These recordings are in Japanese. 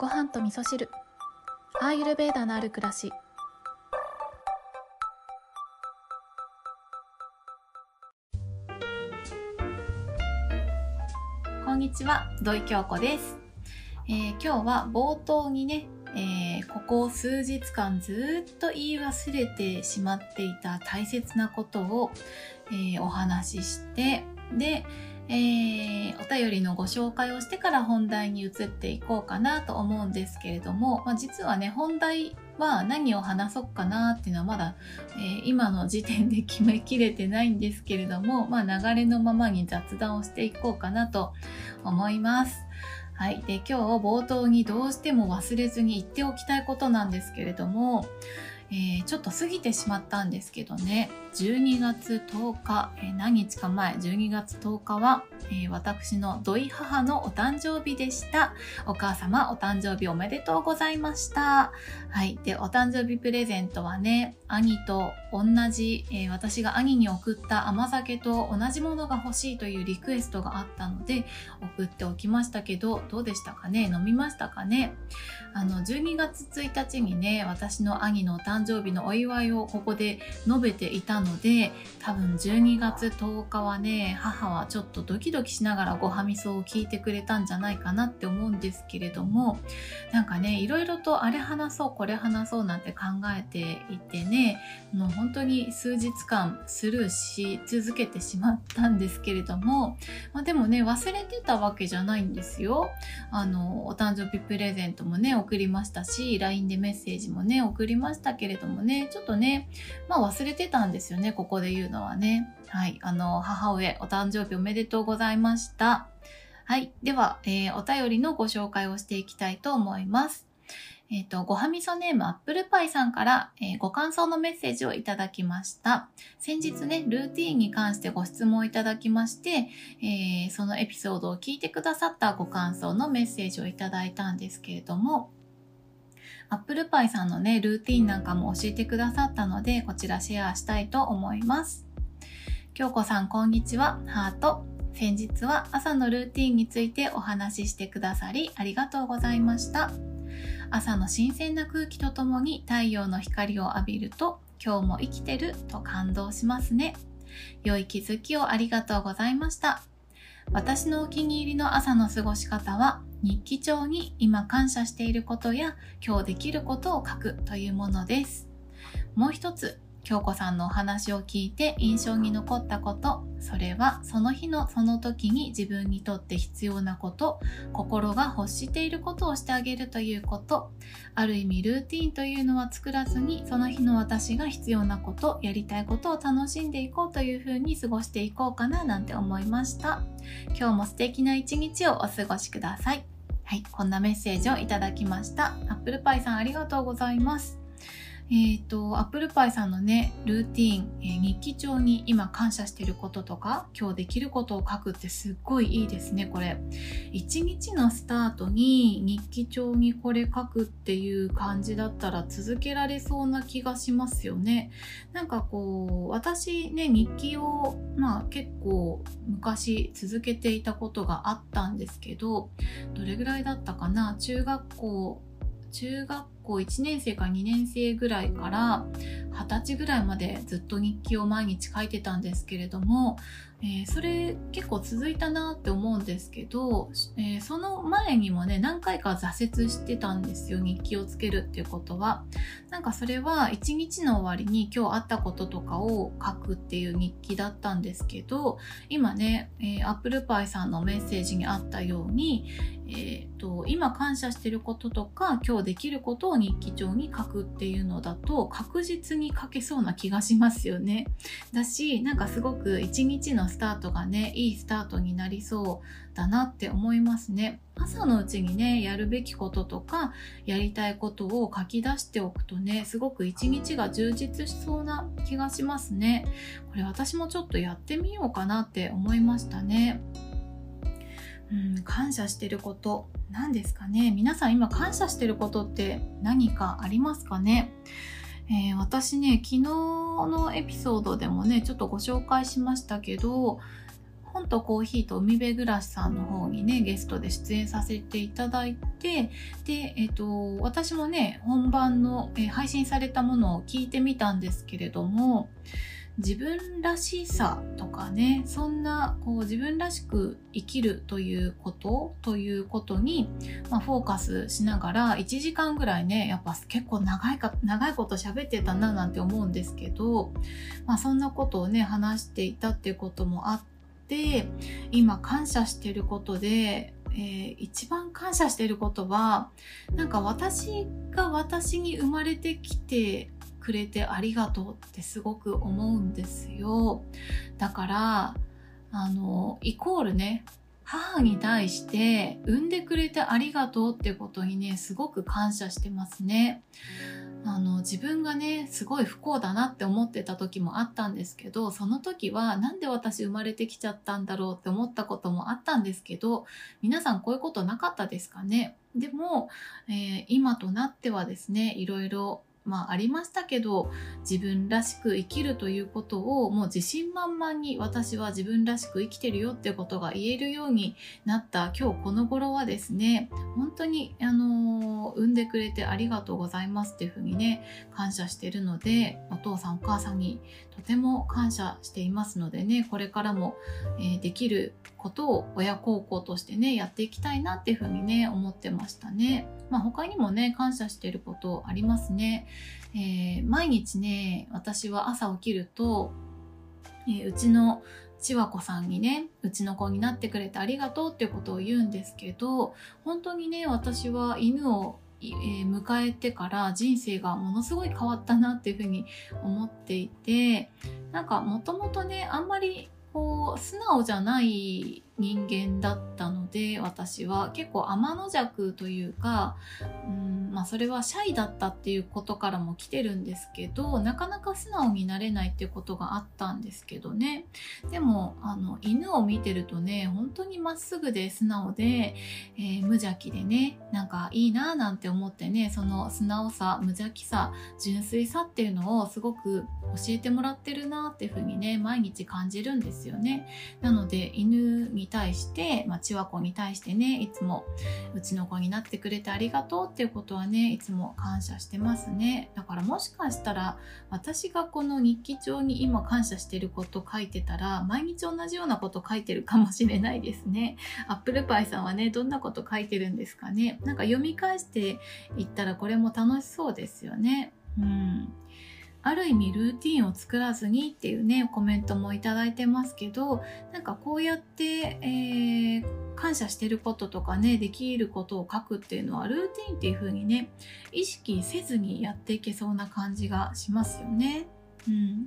ご飯と味噌汁。アーユルベーダのある暮らし。こんにちは土井京子です、えー今日は冒頭にね、えーここ数日間ずっと言い忘れてしまっていた大切なことを、えーお話ししてで、えーお便りのご紹介をしてから本題に移っていこうかなと思うんですけれども、まあ、実はね本題は何を話そうかなっていうのはまだ、えー今の時点で決めきれてないんですけれども、まあ、流れのままに雑談をしていこうかなと思います。はい。で、今日冒頭にどうしても忘れずに言っておきたいことなんですけれども、えーちょっと過ぎてしまったんですけどね、12月10日、えー何日か前、12月10日は、えー私の土井母のお誕生日でした。お母様、お誕生日おめでとうございました。はい。で、お誕生日プレゼントはね、兄と同じ、え私が兄に送った甘酒と同じものが欲しいというリクエストがあったので、送っておきましたけど、どうでしたかね？飲みましたかね？あの、12月1日にね、私の兄のお誕誕生日のお祝いをここで述べていたので、多分12月10日はね、母はちょっとドキドキしながらごはみそを聞いてくれたんじゃないかなって思うんですけれども、なんかね、いろいろとあれ話そう、これ話そうなんて考えていてね、もう本当に数日間スルーし続けてしまったんですけれども、まあ、でもね忘れてたわけじゃないんですよ。あのお誕生日プレゼントもね送りましたし LINE でメッセージもね送りましたけれれどもねちょっとねまあ忘れてたんですよねここで言うのはね。はいあの母上お誕生日おめでとうございました。はいでは、えーお便りのご紹介をしていきたいと思います。えっ、と、ごはみそネームアップルパイさんから、えーご感想のメッセージをいただきました。先日ね、ルーティーンに関してご質問をいただきまして、えーそのエピソードを聞いてくださったご感想のメッセージをいただいたんですけれども、アップルパイさんのね、ルーティーンなんかも教えてくださったので、こちらシェアしたいと思います。京子さん、こんにちは。ハート。先日は朝のルーティーンについてお話ししてくださり、ありがとうございました。朝の新鮮な空気とともに太陽の光を浴びると今日も生きてると感動しますね良い気づきをありがとうございました私のお気に入りの朝の過ごし方は日記帳に今感謝していることや今日できることを書くというものです。もう一つ京子さんのお話を聞いて印象に残ったことそれはその日のその時に自分にとって必要なこと心が欲していることをしてあげるということある意味ルーティンというのは作らずにその日の私が必要なことやりたいことを楽しんでいこうというふうに過ごしていこうかななんて思いました。今日も素敵な一日をお過ごしください。はいこんなメッセージをいただきました。アップルパイさんありがとうございます。えっ、と、アップルパイさんのね、ルーティーン、えー日記帳に今感謝してることとか、今日できることを書くってすっごいいいですね、これ。一日のスタートに日記帳にこれ書くっていう感じだったら続けられそうな気がしますよね。なんかこう、私ね、日記を、まあ結構昔続けていたことがあったんですけど、どれぐらいだったかな？中学校、中学校1年生か2年生ぐらいから20歳ぐらいまでずっと日記を毎日書いてたんですけれども、えーそれ結構続いたなって思うんですけど、えーその前にもね何回か挫折してたんですよ日記をつけるっていうことはなんかそれは一日の終わりに今日あったこととかを書くっていう日記だったんですけど今ね、えー、アップルパイさんのメッセージにあったように、えーと今感謝してることとか今日できることを日記帳に書くっていうのだと確実に書けそうな気がしますよね。だしなんかすごく一日のスタートがねいいスタートになりそうだなって思いますね。朝のうちにねやるべきこととかやりたいことを書き出しておくとねすごく一日が充実しそうな気がしますね。これ私もちょっとやってみようかなって思いましたね。うん、感謝してること何ですかね皆さん今感謝してることって何かありますかねえー私ね昨日のエピソードでもねちょっとご紹介しましたけど本とコーヒーと海辺暮らしさんの方にね、ゲストで出演させていただいて、で、えっ、と、私もね、本番の、えー、配信されたものを聞いてみたんですけれども、自分らしさとかねそんなこう自分らしく生きるということということに、まあ、フォーカスしながら1時間ぐらいねやっぱ結構長いか長いこと喋ってたななんて思うんですけど、まあ、そんなことをね話していたっていうこともあって今感謝してることでえー、一番感謝してることはなんか私が私に生まれてきてくれてありがとうってすごく思うんですよ。だからあのイコールね母に対して産んでくれてありがとうってことにねすごく感謝してますね。あの自分がねすごい不幸だなって思ってた時もあったんですけどその時はなんで私生まれてきちゃったんだろうって思ったこともあったんですけど皆さんこういうことなかったですかね？でも、えー、今となってはですねいろいろまあ、ありましたけど自分らしく生きるということをもう自信満々に私は自分らしく生きてるよってことが言えるようになった今日この頃はですね本当にあの産んでくれてありがとうございますっていうふうにね感謝してるのでお父さんお母さんにとても感謝していますのでねこれからも、えー、できることを親孝行としてねやっていきたいなっていうふうにね思ってましたね。まあ、他にもね感謝してることありますね。えー、毎日ね私は朝起きると、えー、うちの千和子さんにねうちの子になってくれてありがとうっていうことを言うんですけど本当にね私は犬を、迎えてから人生がものすごい変わったなっていうふうに思っていてなんかもともとねあんまりこう素直じゃない人間だったので私は結構天の弱というか、うんまあ、それはシャイだったっていうことからも来てるんですけどなかなか素直になれないっていうことがあったんですけどね。でもあの犬を見てるとね本当にまっすぐで素直で、えー、無邪気でねなんかいいななんて思ってねその素直さ無邪気さ純粋さっていうのをすごく教えてもらってるなっていうふうにね毎日感じるんですよね。なので犬に対して、まあ、千和子に対してねいつもうちの子になってくれてありがとうっていうことはねいつも感謝してますね。だからもしかしたら私がこの日記帳に今感謝してること書いてたら毎日同じようなこと書いてるかもしれないですね。アップルパイさんはねどんなこと書いてるんですかね。なんか読み返していったらこれも楽しそうですよね。うん。ある意味ルーティンを作らずにっていうねコメントもいいてますけどなんかこうやって、えー、感謝してることとかねできることを書くっていうのはルーティンっていう風にね意識せずにやっていけそうな感じがしますよね。うん、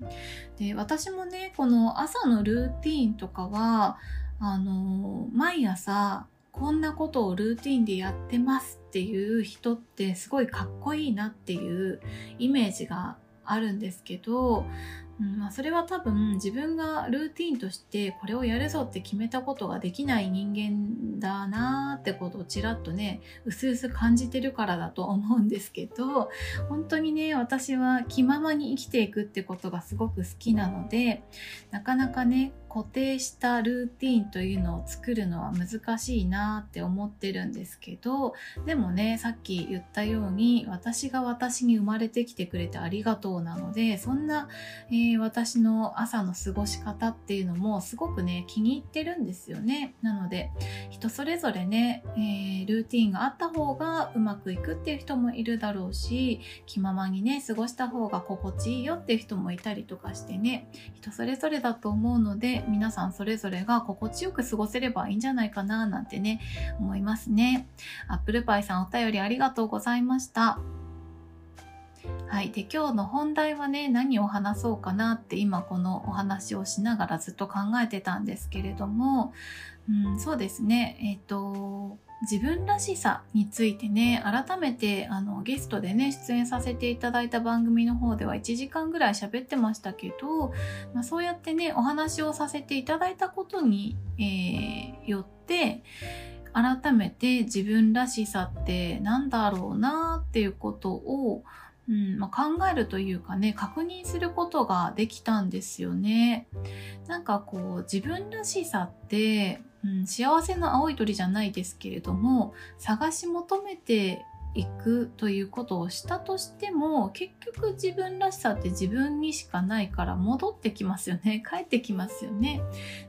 で私もねこの朝のルーティンとかはあの毎朝こんなことをルーティンでやってますっていう人ってすごいかっこいいなっていうイメージがあるんですけど、うんまあ、それは多分自分がルーティンとしてこれをやるぞって決めたことができない人間だなーってことをちらっとねうすうす感じてるからだと思うんですけど本当にね私は気ままに生きていくってことがすごく好きなのでなかなかね固定したルーティンというのを作るのは難しいなって思ってるんですけどでもねさっき言ったように私が私に生まれてきてくれてありがとうなのでそんな、え、私の朝の過ごし方っていうのもすごくね気に入ってるんですよね。なので人それぞれね、えー、ルーティンがあった方がうまくいくっていう人もいるだろうし気ままにね過ごした方が心地いいよっていう人もいたりとかしてね人それぞれだと思うので皆さんそれぞれが心地よく過ごせればいいんじゃないかななんてね思いますね。アップルパイさんお便りありがとうございました。はい。で、今日の本題はね、何を話そうかなって今このお話をしながらずっと考えてたんですけれども、うん、そうですね。えっ、と、自分らしさについてね改めてあのゲストでね出演させていただいた番組の方では1時間ぐらい喋ってましたけど、まあ、そうやってねお話をさせていただいたことに、えー、よって改めて自分らしさって何だろうなっていうことをうんまあ、考えるというかね確認することができたんですよね。なんかこう自分らしさってうん、幸せの青い鳥じゃないですけれども探し求めていくということをしたとしても結局自分らしさって自分にしかないから戻ってきますよね。帰ってきますよね。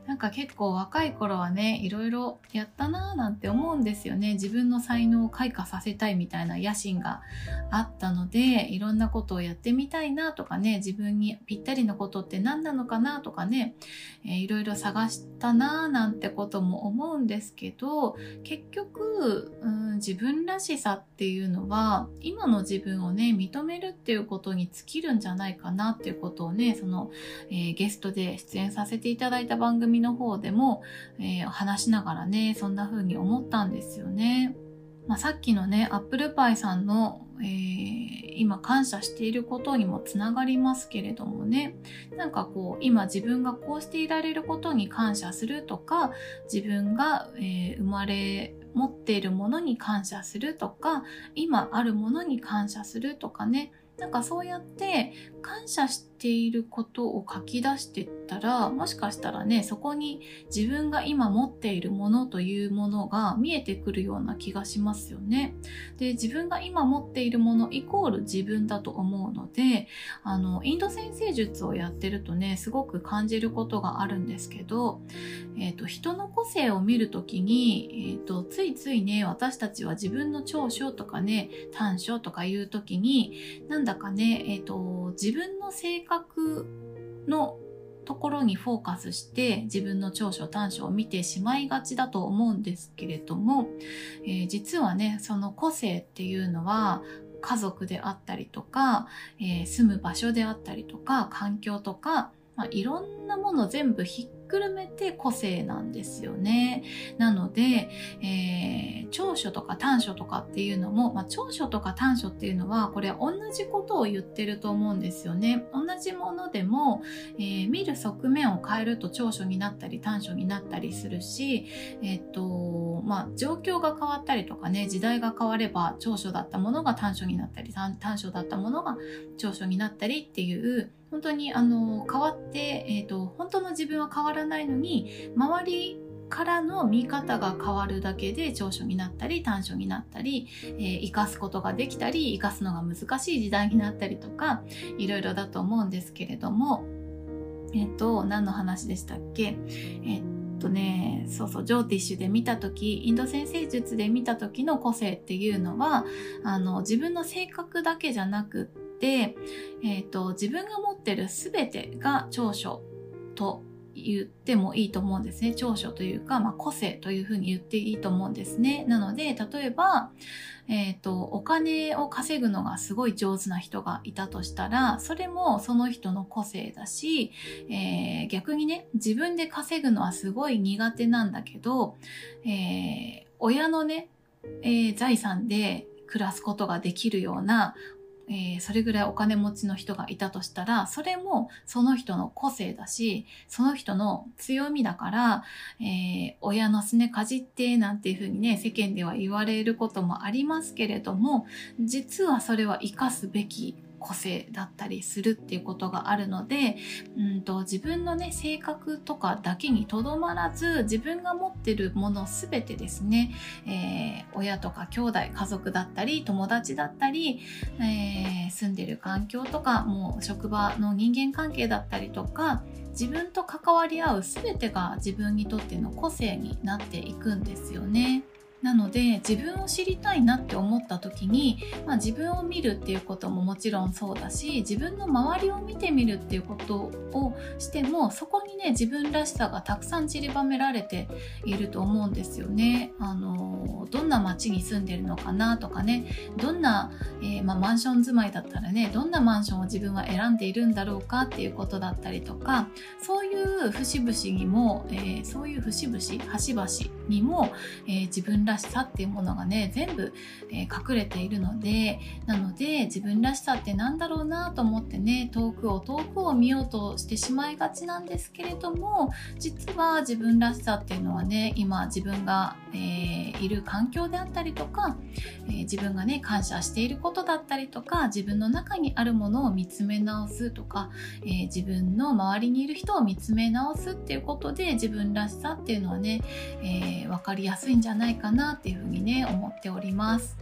なんか結構若い頃はねいろいろやったなーなんて思うんですよね。自分の才能を開花させたいみたいな野心があったのでいろんなことをやってみたいなとかね自分にぴったりのことって何なのかなとかね、えー、いろいろ探したなーなんてことも思うんですけど結局、うん、自分らしさっていうのは今の自分をね認めるっていうことに尽きるんじゃないかなっていうことをねその、えー、ゲストで出演させていただいた番組の方でも、えー、話しながらねそんな風に思ったんですよね。まあ、さっきのねアップルパイさんの、えー、今感謝していることにもつながりますけれどもねなんかこう今自分がこうしていられることに感謝するとか自分が、えー、生まれ持っているものに感謝するとか今あるものに感謝するとかね。なんかそうやって感謝してていることを書き出してったらもしかしたらねそこに自分が今持っているものというものが見えてくるような気がしますよね。で自分が今持っているものイコール自分だと思うのであのインド先生術をやってるとねすごく感じることがあるんですけど、えーと、人の個性を見る時に、えーと、ついついね私たちは自分の長所とかね短所とかいう時になんだかね、えーと自分の性格のところにフォーカスして自分の長所短所を見てしまいがちだと思うんですけれども、えー、実はねその個性っていうのは家族であったりとか、えー、住む場所であったりとか環境とか、まあ、いろんなもの全部ひっくるめて個性なんですよね。なので、えー、長所とか短所とかっていうのも、まあ、長所とか短所っていうのはこれ同じことを言ってると思うんですよね。同じものでも、えー、見る側面を変えると長所になったり短所になったりするし、えっ、とまあ、状況が変わったりとかね時代が変われば長所だったものが短所になったり短所だったものが長所になったりっていう本当にあの変わって、えーと、本当の自分は変わらないのに周りからの見方が変わるだけで長所になったり短所になったり、えー、生かすことができたり生かすのが難しい時代になったりとかいろいろだと思うんですけれどもえっ、ー、と何の話でしたっけ？えっ、ー、とねそうそうジョーティッシュで見た時インド先生術で見た時の個性っていうのはあの自分の性格だけじゃなくてで、えーと、自分が持ってる全てが長所と言ってもいいと思うんですね。長所というか、まあ、個性というふうに言っていいと思うんですね。なので、例えば、えっ、ー、と、お金を稼ぐのがすごい上手な人がいたとしたら、それもその人の個性だし、えー、逆にね、自分で稼ぐのはすごい苦手なんだけど、えー、親のね、えー、財産で暮らすことができるようなえー、それぐらいお金持ちの人がいたとしたらそれもその人の個性だしその人の強みだから、えー、親のすねかじってなんていうふうにね世間では言われることもありますけれども実はそれは生かすべき個性だったりするっていうことがあるのでうんと自分のね性格とかだけにとどまらず自分が持ってるもの全てですね、えー、親とか兄弟家族だったり友達だったり、えー、住んでる環境とかもう職場の人間関係だったりとか自分と関わり合う全てが自分にとっての個性になっていくんですよね。なので自分を知りたいなって思った時に、まあ、自分を見るっていうことももちろんそうだし自分の周りを見てみるっていうことをしてもそこにね自分らしさがたくさん散りばめられていると思うんですよね。あのどんな街に住んでるのかなとかねどんな、えー、まあ、マンション住まいだったらねどんなマンションを自分は選んでいるんだろうかっていうことだったりとかそういう節々にも、えー、そういう節々端々にも、えー、自分ららしさっていうものがね全部、え、隠れているのでなので自分らしさって何だろうなと思ってね遠くを遠くを見ようとしてしまいがちなんですけれども実は自分らしさっていうのはね今自分が、えー、いる環境であったりとか、えー、自分がね感謝していることだったりとか自分の中にあるものを見つめ直すとか、えー、自分の周りにいる人を見つめ直すっていうことで自分らしさっていうのはね、え、分かりやすいんじゃないかななっていうふうにね思っております。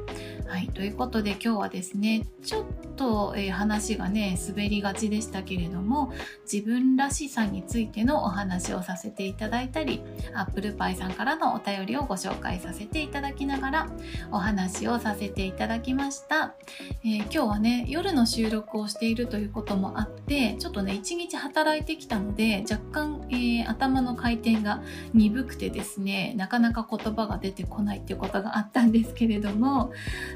はい、ということで今日はですねちょっと、えー、話がね滑りがちでしたけれども自分らしさについてのお話をさせていただいたりアップルパイさんからのお便りをご紹介させていただきながらお話をさせていただきました、えー、今日はね夜の収録をしているということもあってちょっとね一日働いてきたので若干、えー、頭の回転が鈍くてですねなかなか言葉が出てこないっていうことがあったんですけれども、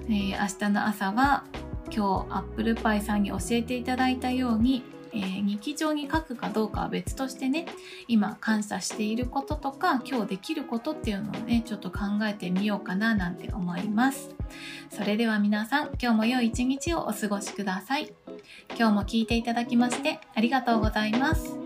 えー、明日の朝は今日アップルパイさんに教えていただいたようにえー、日常に書くかどうかは別としてね今感謝していることとか今日できることっていうのをねちょっと考えてみようかななんて思います。それでは皆さん今日も良い一日をお過ごしください。今日も聞いていただきましてありがとうございます。